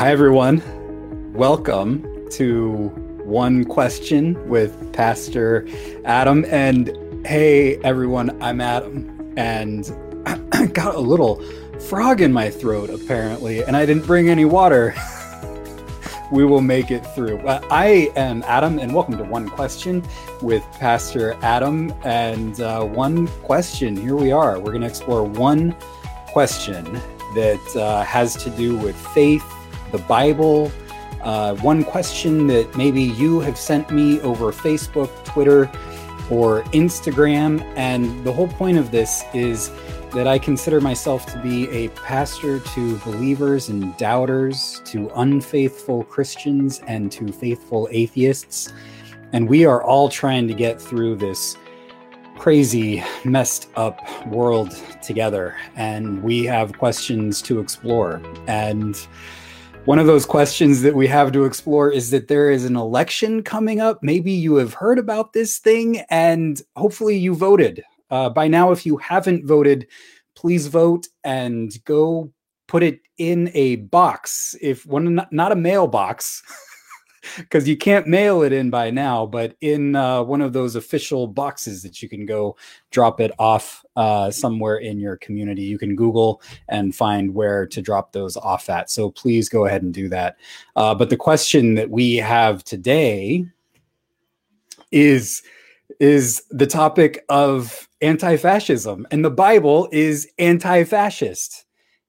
Hi, everyone. Welcome to One Question with Pastor Adam. And hey, everyone, I'm Adam. And I got a little frog in my throat, apparently, and I didn't bring any water. we will make it through. I am Adam, and welcome to One Question with Pastor Adam. And uh, one question, here we are. We're going to explore one question that uh, has to do with faith, the Bible. Uh, one question that maybe you have sent me over Facebook, Twitter, or Instagram. And the whole point of this is that I consider myself to be a pastor to believers and doubters, to unfaithful Christians, and to faithful atheists. And we are all trying to get through this crazy, messed up world together. And we have questions to explore. And one of those questions that we have to explore is that there is an election coming up. Maybe you have heard about this thing and hopefully you voted. Uh, by now, if you haven't voted, please vote and go put it in a box. If one, not a mailbox, because you can't mail it in by now, but in uh, one of those official boxes that you can go drop it off uh, somewhere in your community. You can Google and find where to drop those off at. So please go ahead and do that. Uh, but the question that we have today is is the topic of anti-fascism and the bible is anti-fascist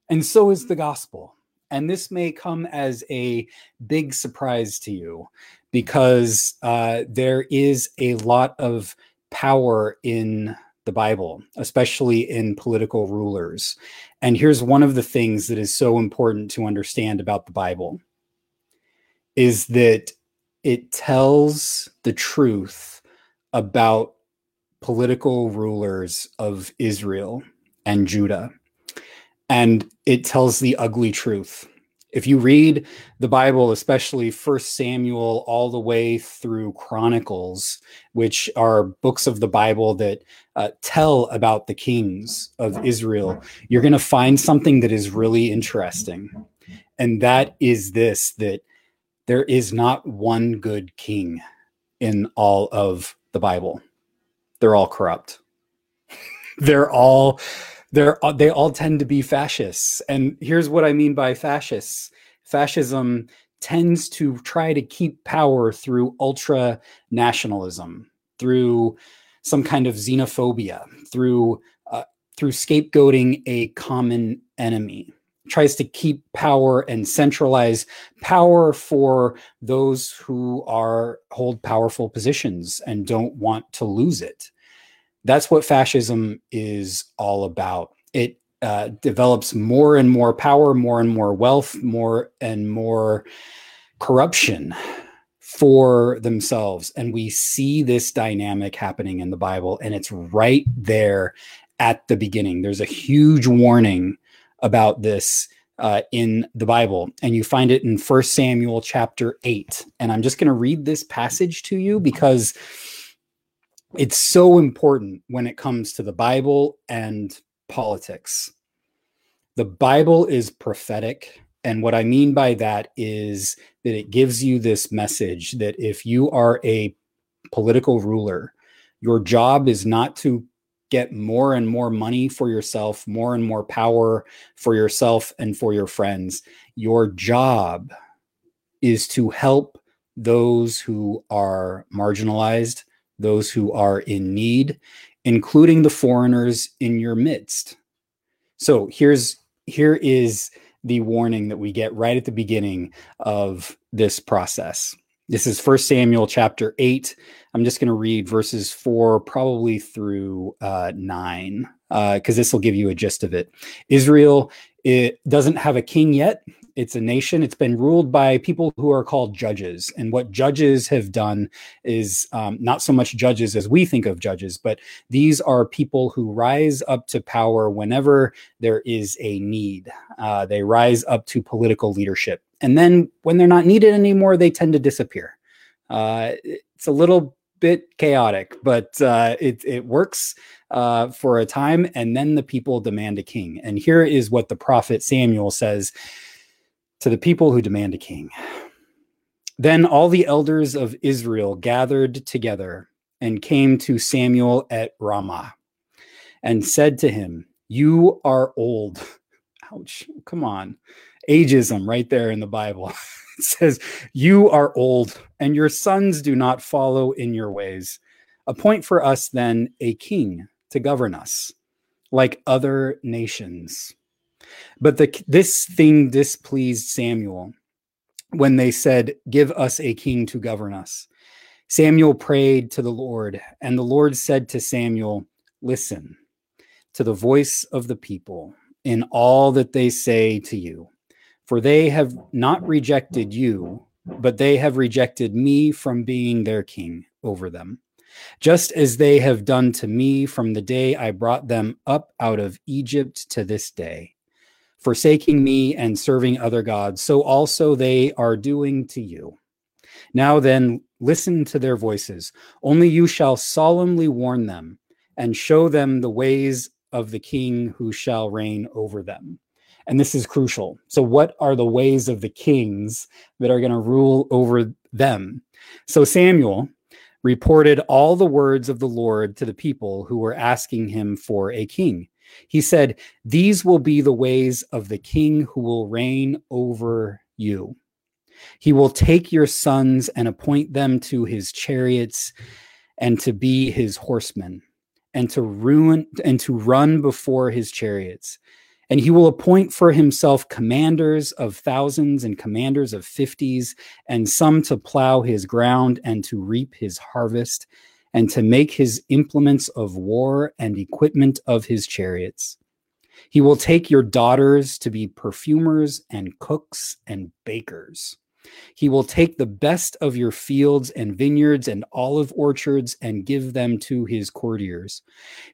and so is the gospel and this may come as a big surprise to you because uh, there is a lot of power in the bible especially in political rulers and here's one of the things that is so important to understand about the bible is that it tells the truth about political rulers of Israel and Judah. And it tells the ugly truth. If you read the Bible, especially First Samuel all the way through Chronicles, which are books of the Bible that uh, tell about the kings of Israel, you're going to find something that is really interesting. And that is this that there is not one good king in all of the Bible. They're all corrupt. they're all they're they all tend to be fascists. And here's what I mean by fascists. Fascism tends to try to keep power through ultra nationalism, through some kind of xenophobia, through uh, through scapegoating a common enemy tries to keep power and centralize power for those who are hold powerful positions and don't want to lose it that's what fascism is all about. It uh, develops more and more power more and more wealth more and more corruption for themselves. And we see this dynamic happening in the bible and it's right there at the beginning. There's a huge warning about this uh, in the Bible, and you find it in First Samuel chapter 8. And I'm just going to read this passage to you because it's so important when it comes to the Bible and politics. The Bible is prophetic. And what I mean by that is that it gives you this message that if you are a political ruler, your job is not to get more and more money for yourself, more and more power for yourself and for your friends. Your job is to help those who are marginalized, those who are in need, including the foreigners in your midst. So here's here is the warning that we get right at the beginning of this process. This is First Samuel chapter 8. I'm just going to read verses 4 probably through uh, 9 because uh, this will give you a gist of it. Israel it doesn't have a king yet. It's a nation. It's been ruled by people who are called judges. And what judges have done is um, not so much judges as we think of judges, but these are people who rise up to power whenever there is a need. Uh, they rise up to political leadership and then when they're not needed anymore, they tend to disappear. Uh, it's a little bit chaotic, but uh, it, it works uh, for a time, and then the people demand a king. And here is what the prophet Samuel says to the people who demand a king. Then all the elders of Israel gathered together and came to Samuel at Ramah and said to him, You are old. Ouch, come on. Ageism right there in the Bible. it says, You are old, and your sons do not follow in your ways. Appoint for us then a king to govern us, like other nations. But the, this thing displeased Samuel when they said, Give us a king to govern us. Samuel prayed to the Lord, and the Lord said to Samuel, Listen to the voice of the people in all that they say to you, for they have not rejected you, but they have rejected me from being their king over them just as they have done to me from the day I brought them up out of Egypt to this day. Forsaking me and serving other gods, so also they are doing to you. Now then, listen to their voices. Only you shall solemnly warn them and show them the ways of the king who shall reign over them. And this is crucial. So, what are the ways of the kings that are going to rule over them? So, Samuel, reported all the words of the Lord to the people who were asking him for a king. He said, These will be the ways of the king who will reign over you. He will take your sons and appoint them to his chariots and to be his horsemen and to ruin and to run before his chariots and he will appoint for himself commanders of thousands and commanders of fifties, and some to plow his ground and to reap his harvest, and to make his implements of war and equipment of his chariots. He will take your daughters to be perfumers and cooks and bakers. He will take the best of your fields and vineyards and olive orchards and give them to his courtiers.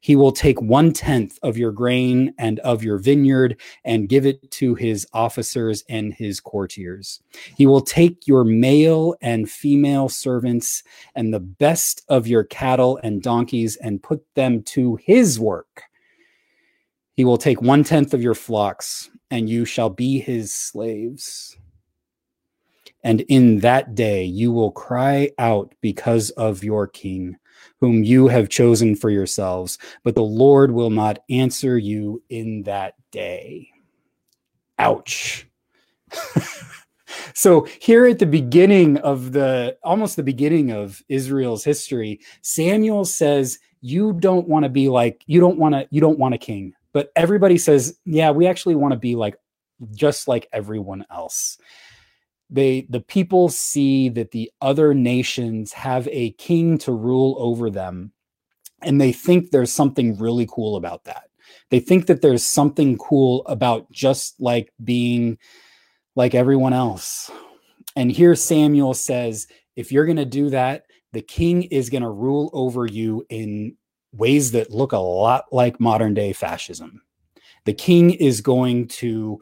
He will take one tenth of your grain and of your vineyard and give it to his officers and his courtiers. He will take your male and female servants and the best of your cattle and donkeys and put them to his work. He will take one tenth of your flocks, and you shall be his slaves. And in that day you will cry out because of your king, whom you have chosen for yourselves, but the Lord will not answer you in that day. Ouch. so here at the beginning of the almost the beginning of Israel's history, Samuel says, You don't want to be like, you don't want to, you don't want a king. But everybody says, Yeah, we actually want to be like just like everyone else they the people see that the other nations have a king to rule over them and they think there's something really cool about that. They think that there's something cool about just like being like everyone else. And here samuel says if you're going to do that the king is going to rule over you in ways that look a lot like modern day fascism. The king is going to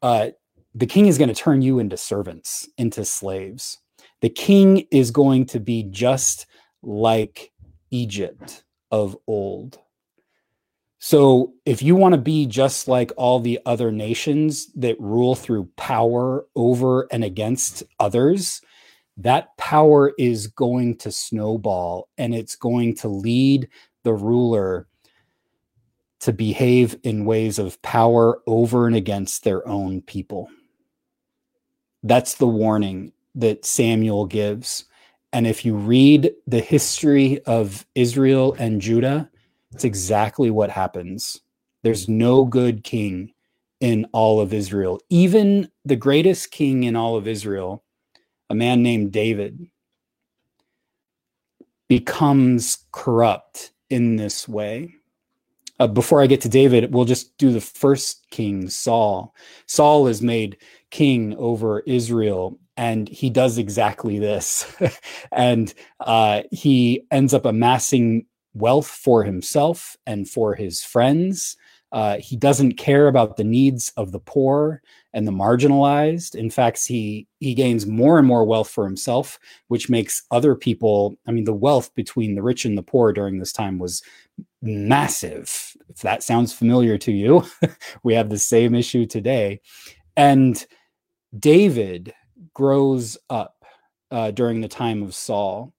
uh, the king is going to turn you into servants, into slaves. The king is going to be just like Egypt of old. So, if you want to be just like all the other nations that rule through power over and against others, that power is going to snowball and it's going to lead the ruler to behave in ways of power over and against their own people. That's the warning that Samuel gives. And if you read the history of Israel and Judah, it's exactly what happens. There's no good king in all of Israel. Even the greatest king in all of Israel, a man named David, becomes corrupt in this way. Uh, before I get to David, we'll just do the first king, Saul. Saul is made king over Israel, and he does exactly this. and uh, he ends up amassing wealth for himself and for his friends. Uh, he doesn't care about the needs of the poor and the marginalized. In fact, he he gains more and more wealth for himself, which makes other people. I mean, the wealth between the rich and the poor during this time was massive. If that sounds familiar to you, we have the same issue today, and David grows up uh, during the time of Saul,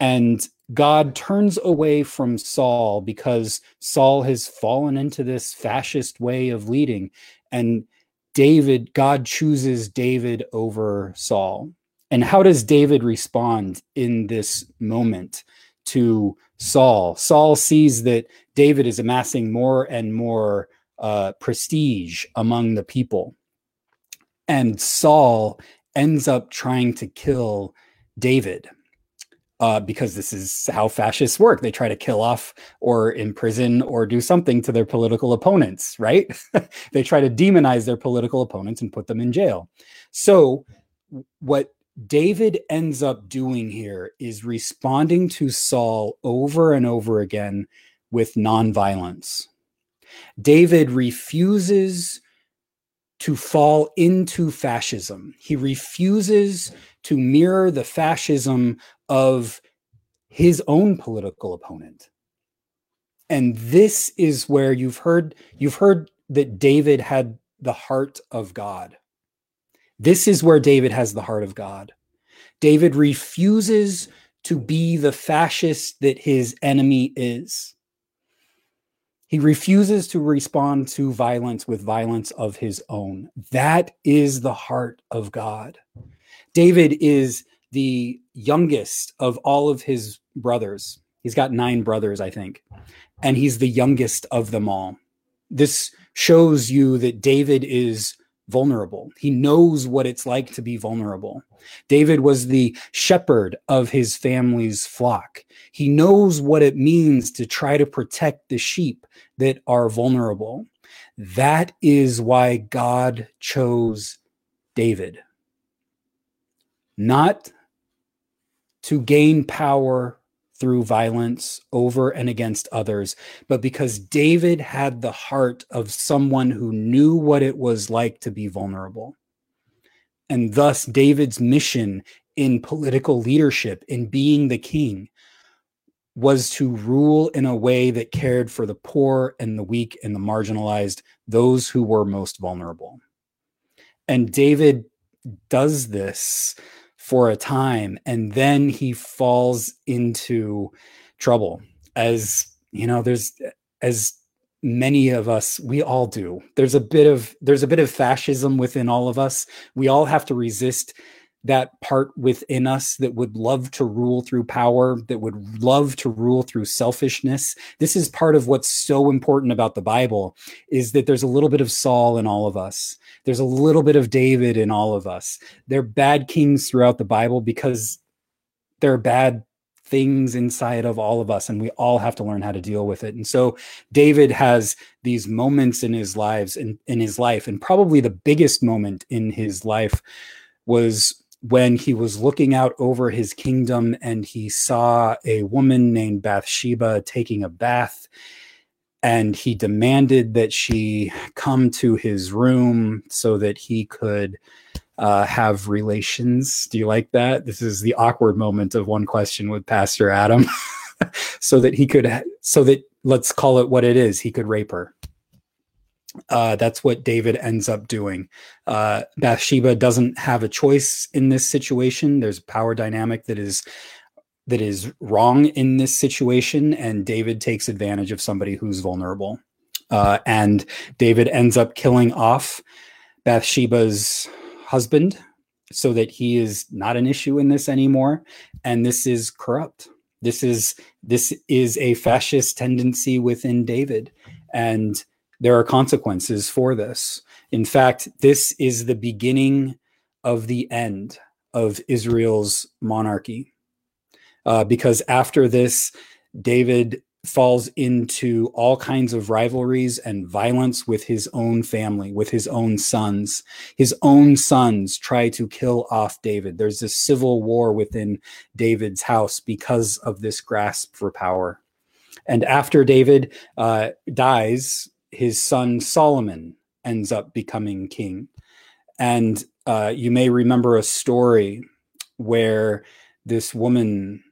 and God turns away from Saul because Saul has fallen into this fascist way of leading. And David, God chooses David over Saul. And how does David respond in this moment to Saul? Saul sees that David is amassing more and more uh, prestige among the people. And Saul ends up trying to kill David uh, because this is how fascists work. They try to kill off or imprison or do something to their political opponents, right? they try to demonize their political opponents and put them in jail. So, what David ends up doing here is responding to Saul over and over again with nonviolence. David refuses to fall into fascism. He refuses to mirror the fascism of his own political opponent. And this is where you've heard you've heard that David had the heart of God. This is where David has the heart of God. David refuses to be the fascist that his enemy is. He refuses to respond to violence with violence of his own. That is the heart of God. David is the youngest of all of his brothers. He's got nine brothers, I think, and he's the youngest of them all. This shows you that David is vulnerable. He knows what it's like to be vulnerable. David was the shepherd of his family's flock. He knows what it means to try to protect the sheep that are vulnerable. That is why God chose David. Not to gain power through violence over and against others, but because David had the heart of someone who knew what it was like to be vulnerable. And thus, David's mission in political leadership, in being the king, was to rule in a way that cared for the poor and the weak and the marginalized, those who were most vulnerable. And David does this for a time and then he falls into trouble. As you know there's as many of us we all do. There's a bit of there's a bit of fascism within all of us. We all have to resist that part within us that would love to rule through power, that would love to rule through selfishness. This is part of what's so important about the Bible is that there's a little bit of Saul in all of us. There's a little bit of David in all of us. They're bad kings throughout the Bible because they're bad things inside of all of us and we all have to learn how to deal with it and so david has these moments in his lives in, in his life and probably the biggest moment in his life was when he was looking out over his kingdom and he saw a woman named Bathsheba taking a bath and he demanded that she come to his room so that he could uh, have relations. Do you like that? This is the awkward moment of one question with Pastor Adam. so that he could, so that let's call it what it is, he could rape her. Uh, that's what David ends up doing. Uh, Bathsheba doesn't have a choice in this situation. There's a power dynamic that is that is wrong in this situation, and David takes advantage of somebody who's vulnerable. Uh, and David ends up killing off Bathsheba's husband so that he is not an issue in this anymore. And this is corrupt. This is this is a fascist tendency within David, and there are consequences for this. In fact, this is the beginning of the end of Israel's monarchy. Uh, because after this, David falls into all kinds of rivalries and violence with his own family, with his own sons. His own sons try to kill off David. There's a civil war within David's house because of this grasp for power. And after David uh, dies, his son Solomon ends up becoming king. And uh, you may remember a story where this woman,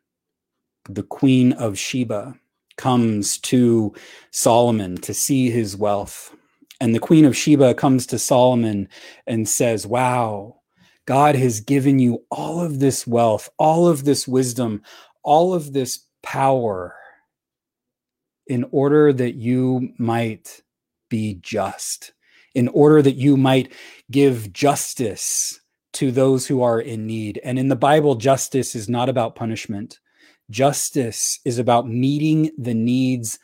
the Queen of Sheba, comes to Solomon to see his wealth. And the Queen of Sheba comes to Solomon and says, Wow, God has given you all of this wealth, all of this wisdom, all of this power in order that you might be just, in order that you might give justice to those who are in need. And in the Bible, justice is not about punishment. Justice is about meeting the needs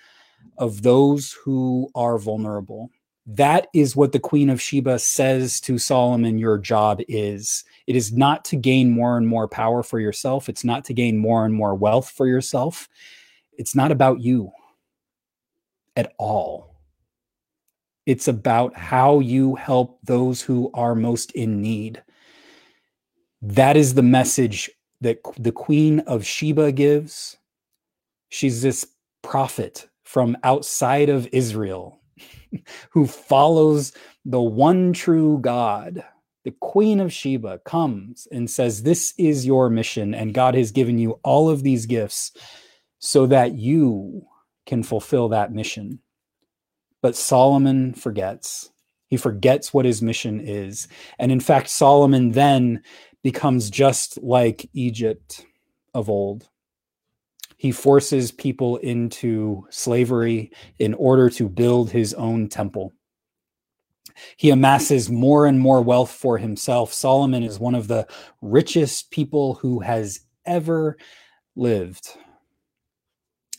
of those who are vulnerable. That is what the Queen of Sheba says to Solomon your job is. It is not to gain more and more power for yourself. It's not to gain more and more wealth for yourself. It's not about you at all. It's about how you help those who are most in need. That is the message that the Queen of Sheba gives. She's this prophet from outside of Israel who follows the one true God. The Queen of Sheba comes and says, This is your mission, and God has given you all of these gifts so that you can fulfill that mission. But Solomon forgets. He forgets what his mission is. And in fact, Solomon then becomes just like Egypt of old. He forces people into slavery in order to build his own temple. He amasses more and more wealth for himself. Solomon is one of the richest people who has ever lived.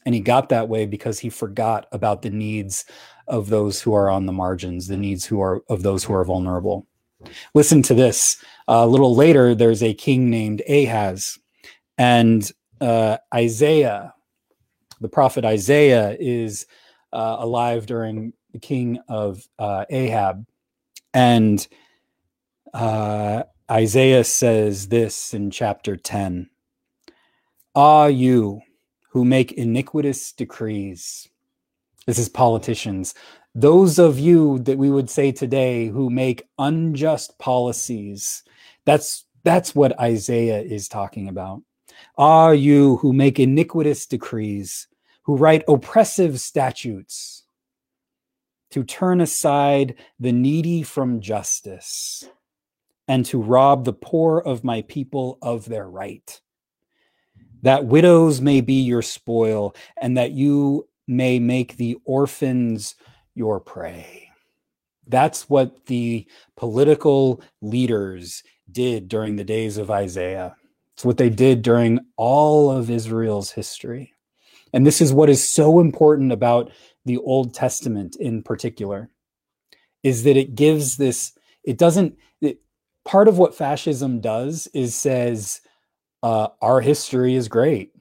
And he got that way because he forgot about the needs of those who are on the margins, the needs who are of those who are vulnerable. Listen to this. a little later, there's a king named Ahaz, and uh, Isaiah, the prophet Isaiah, is uh, alive during the king of uh, Ahab, and uh, Isaiah says this in chapter ten: "Ah, you who make iniquitous decrees." This is politicians. Those of you that we would say today who make unjust policies that's that's what isaiah is talking about. Are you who make iniquitous decrees who write oppressive statutes to turn aside the needy from justice and to rob the poor of my people of their right? That widows may be your spoil and that you may make the orphans your prey. That's what the political leaders did during the days of Isaiah. It's what they did during all of Israel's history. And this is what is so important about the Old Testament in particular is that it gives this it doesn't it, part of what fascism does is says uh, our history is great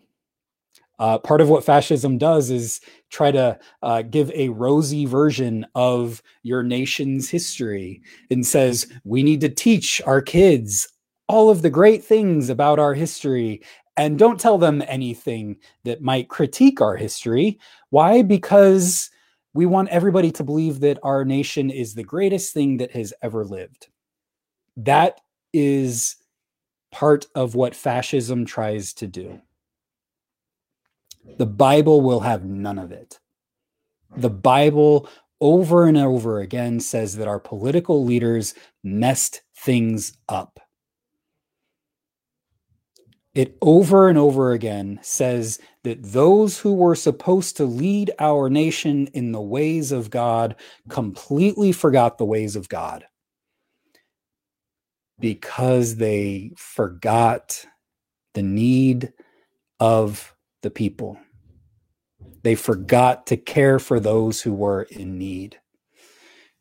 uh, part of what fascism does is try to uh, give a rosy version of your nation's history and says we need to teach our kids all of the great things about our history and don't tell them anything that might critique our history. Why? Because we want everybody to believe that our nation is the greatest thing that has ever lived. That is part of what fascism tries to do. The Bible will have none of it. Hmm. The Bible over and over again says that our political leaders messed things up. It over and over again says that those who were supposed to lead our nation in the ways of God completely forgot the ways of God because they forgot the need of the people. They forgot to care for those who were in need.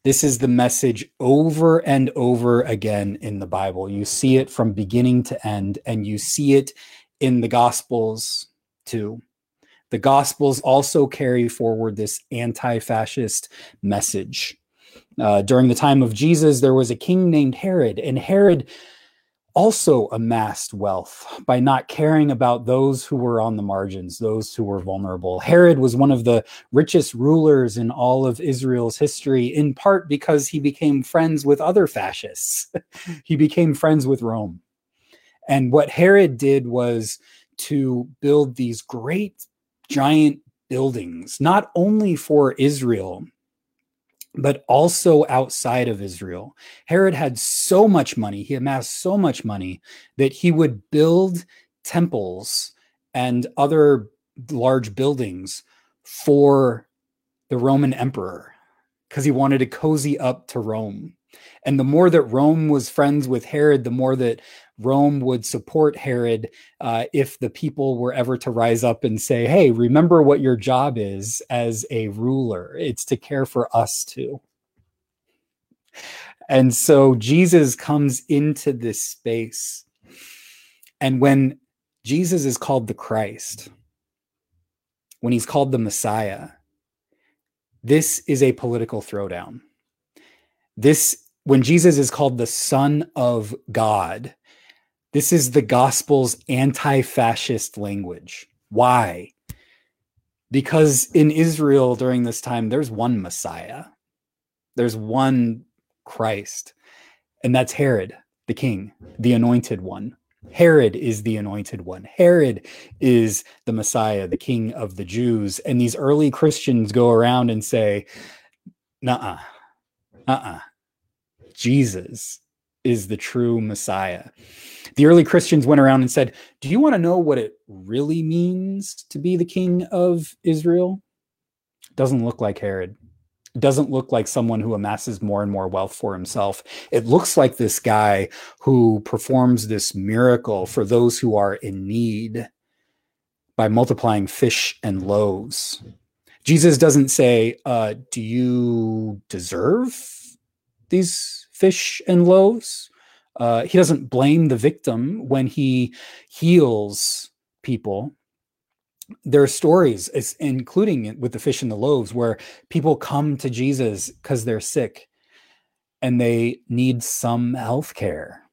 This is the message over and over again in the Bible. You see it from beginning to end, and you see it in the Gospels too. The Gospels also carry forward this anti fascist message. Uh, during the time of Jesus, there was a king named Herod, and Herod also amassed wealth by not caring about those who were on the margins, those who were vulnerable. Herod was one of the richest rulers in all of Israel's history, in part because he became friends with other fascists. he became friends with Rome. And what Herod did was to build these great giant buildings, not only for Israel, but also outside of Israel. Herod had so much money, he amassed so much money that he would build temples and other large buildings for the Roman emperor because he wanted to cozy up to Rome. And the more that Rome was friends with Herod, the more that Rome would support Herod uh, if the people were ever to rise up and say, hey, remember what your job is as a ruler. It's to care for us too. And so Jesus comes into this space. And when Jesus is called the Christ, when he's called the Messiah, this is a political throwdown. This, when Jesus is called the Son of God, this is the gospel's anti fascist language. Why? Because in Israel during this time, there's one Messiah, there's one Christ, and that's Herod, the king, the anointed one. Herod is the anointed one. Herod is the Messiah, the king of the Jews. And these early Christians go around and say, nah, uh uh. Jesus is the true Messiah. The early Christians went around and said, Do you want to know what it really means to be the king of Israel? Doesn't look like Herod doesn't look like someone who amasses more and more wealth for himself. It looks like this guy who performs this miracle for those who are in need by multiplying fish and loaves. Jesus doesn't say, uh, Do you deserve these fish and loaves? Uh, he doesn't blame the victim when he heals people there are stories, including with the fish and the loaves, where people come to Jesus because they're sick and they need some health care.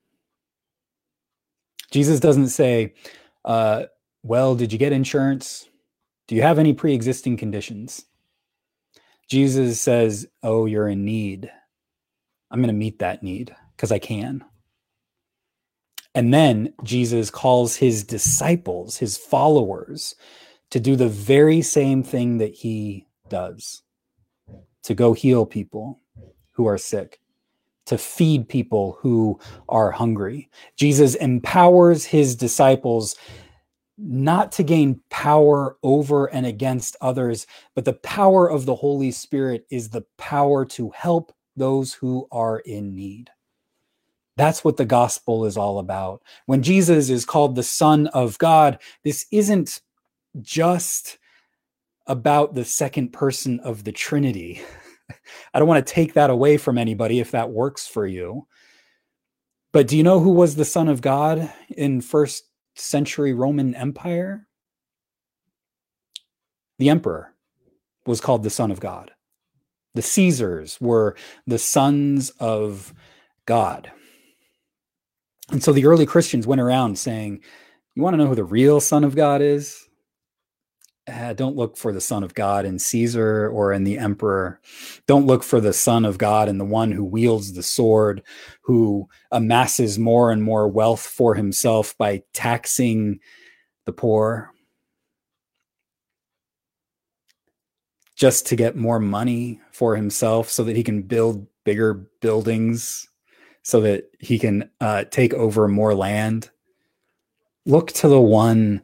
Jesus doesn't say, uh, Well, did you get insurance? Do you have any pre existing conditions? Jesus says, Oh, you're in need. I'm going to meet that need because I can. And then Jesus calls his disciples, his followers, to do the very same thing that he does to go heal people who are sick, to feed people who are hungry. Jesus empowers his disciples not to gain power over and against others, but the power of the Holy Spirit is the power to help those who are in need. That's what the gospel is all about. When Jesus is called the Son of God, this isn't just about the second person of the Trinity. I don't want to take that away from anybody if that works for you. But do you know who was the Son of God in first century Roman Empire? The emperor was called the Son of God. The Caesars were the sons of God. And so the early Christians went around saying, You want to know who the real Son of God is? Uh, don't look for the Son of God in Caesar or in the Emperor. Don't look for the Son of God in the one who wields the sword, who amasses more and more wealth for himself by taxing the poor just to get more money for himself so that he can build bigger buildings so that he can uh, take over more land. Look to the one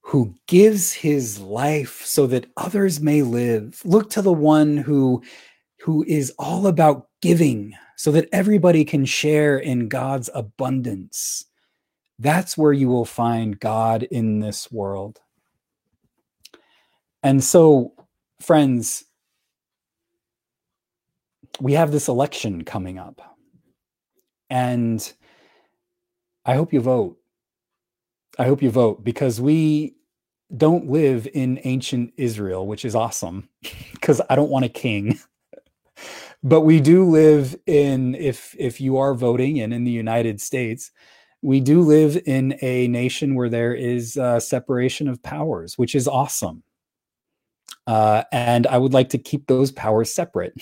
who gives his life so that others may live. Look to the one who who is all about giving so that everybody can share in God's abundance. That's where you will find God in this world. And so, friends, we have this election coming up. And I hope you vote. I hope you vote because we don't live in ancient Israel, which is awesome because I don't want a king. but we do live in if if you are voting and in the United States, we do live in a nation where there is a separation of powers, which is awesome. Uh, and I would like to keep those powers separate.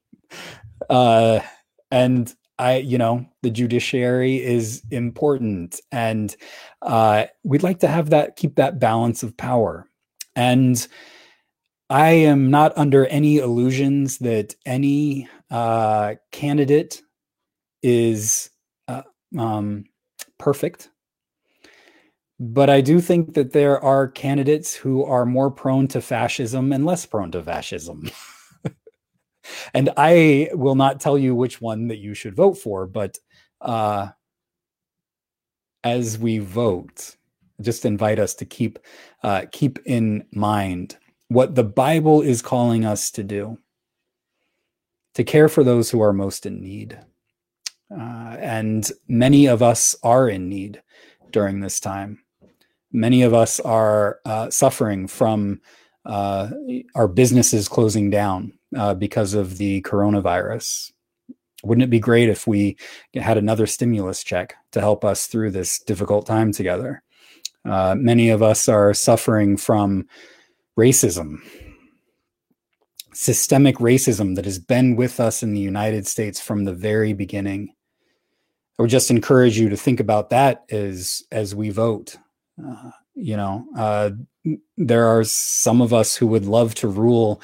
uh, and I, you know, the judiciary is important, and uh, we'd like to have that keep that balance of power. And I am not under any illusions that any uh, candidate is uh, um, perfect. But I do think that there are candidates who are more prone to fascism and less prone to fascism. and I will not tell you which one that you should vote for, but uh, as we vote, just invite us to keep uh, keep in mind what the Bible is calling us to do to care for those who are most in need. Uh, and many of us are in need during this time. Many of us are uh, suffering from uh, our businesses closing down uh, because of the coronavirus. Wouldn't it be great if we had another stimulus check to help us through this difficult time together? Uh, many of us are suffering from racism, systemic racism that has been with us in the United States from the very beginning. I would just encourage you to think about that as as we vote. You know, uh, there are some of us who would love to rule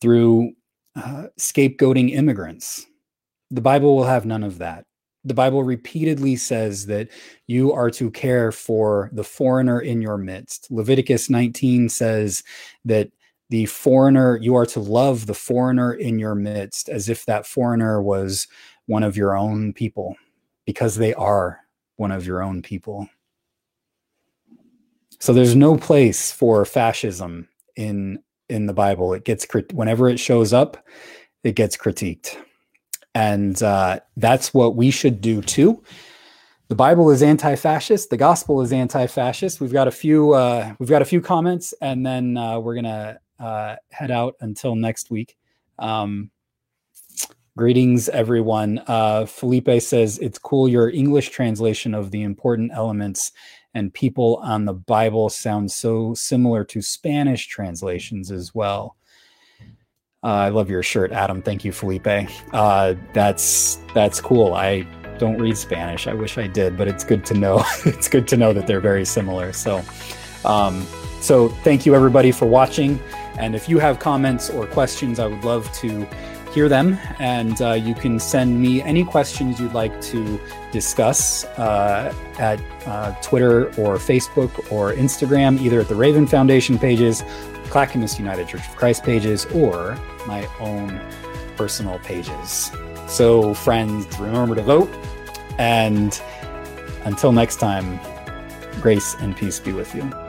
through uh, scapegoating immigrants. The Bible will have none of that the Bible repeatedly says that you are to care for the foreigner in your midst. Leviticus 19 says that the foreigner, you are to love the foreigner in your midst as if that foreigner was one of your own people, because they are one of your own people. So there's no place for fascism in in the Bible. It gets whenever it shows up, it gets critiqued and uh, that's what we should do too. The Bible is anti-fascist. The gospel is anti-fascist. We've got a few. Uh, we've got a few comments, and then uh, we're gonna uh, head out until next week. Um, greetings, everyone. Uh, Felipe says it's cool. Your English translation of the important elements and people on the Bible sounds so similar to Spanish translations as well. Uh, I love your shirt, Adam. Thank you, Felipe. Uh, that's that's cool. I don't read Spanish. I wish I did, but it's good to know. it's good to know that they're very similar. So, um, so thank you everybody for watching. And if you have comments or questions, I would love to hear them. And uh, you can send me any questions you'd like to discuss uh, at uh, Twitter or Facebook or Instagram, either at the Raven Foundation pages Clackamas United Church of Christ pages or my own personal pages. So, friends, remember to vote. And until next time, grace and peace be with you.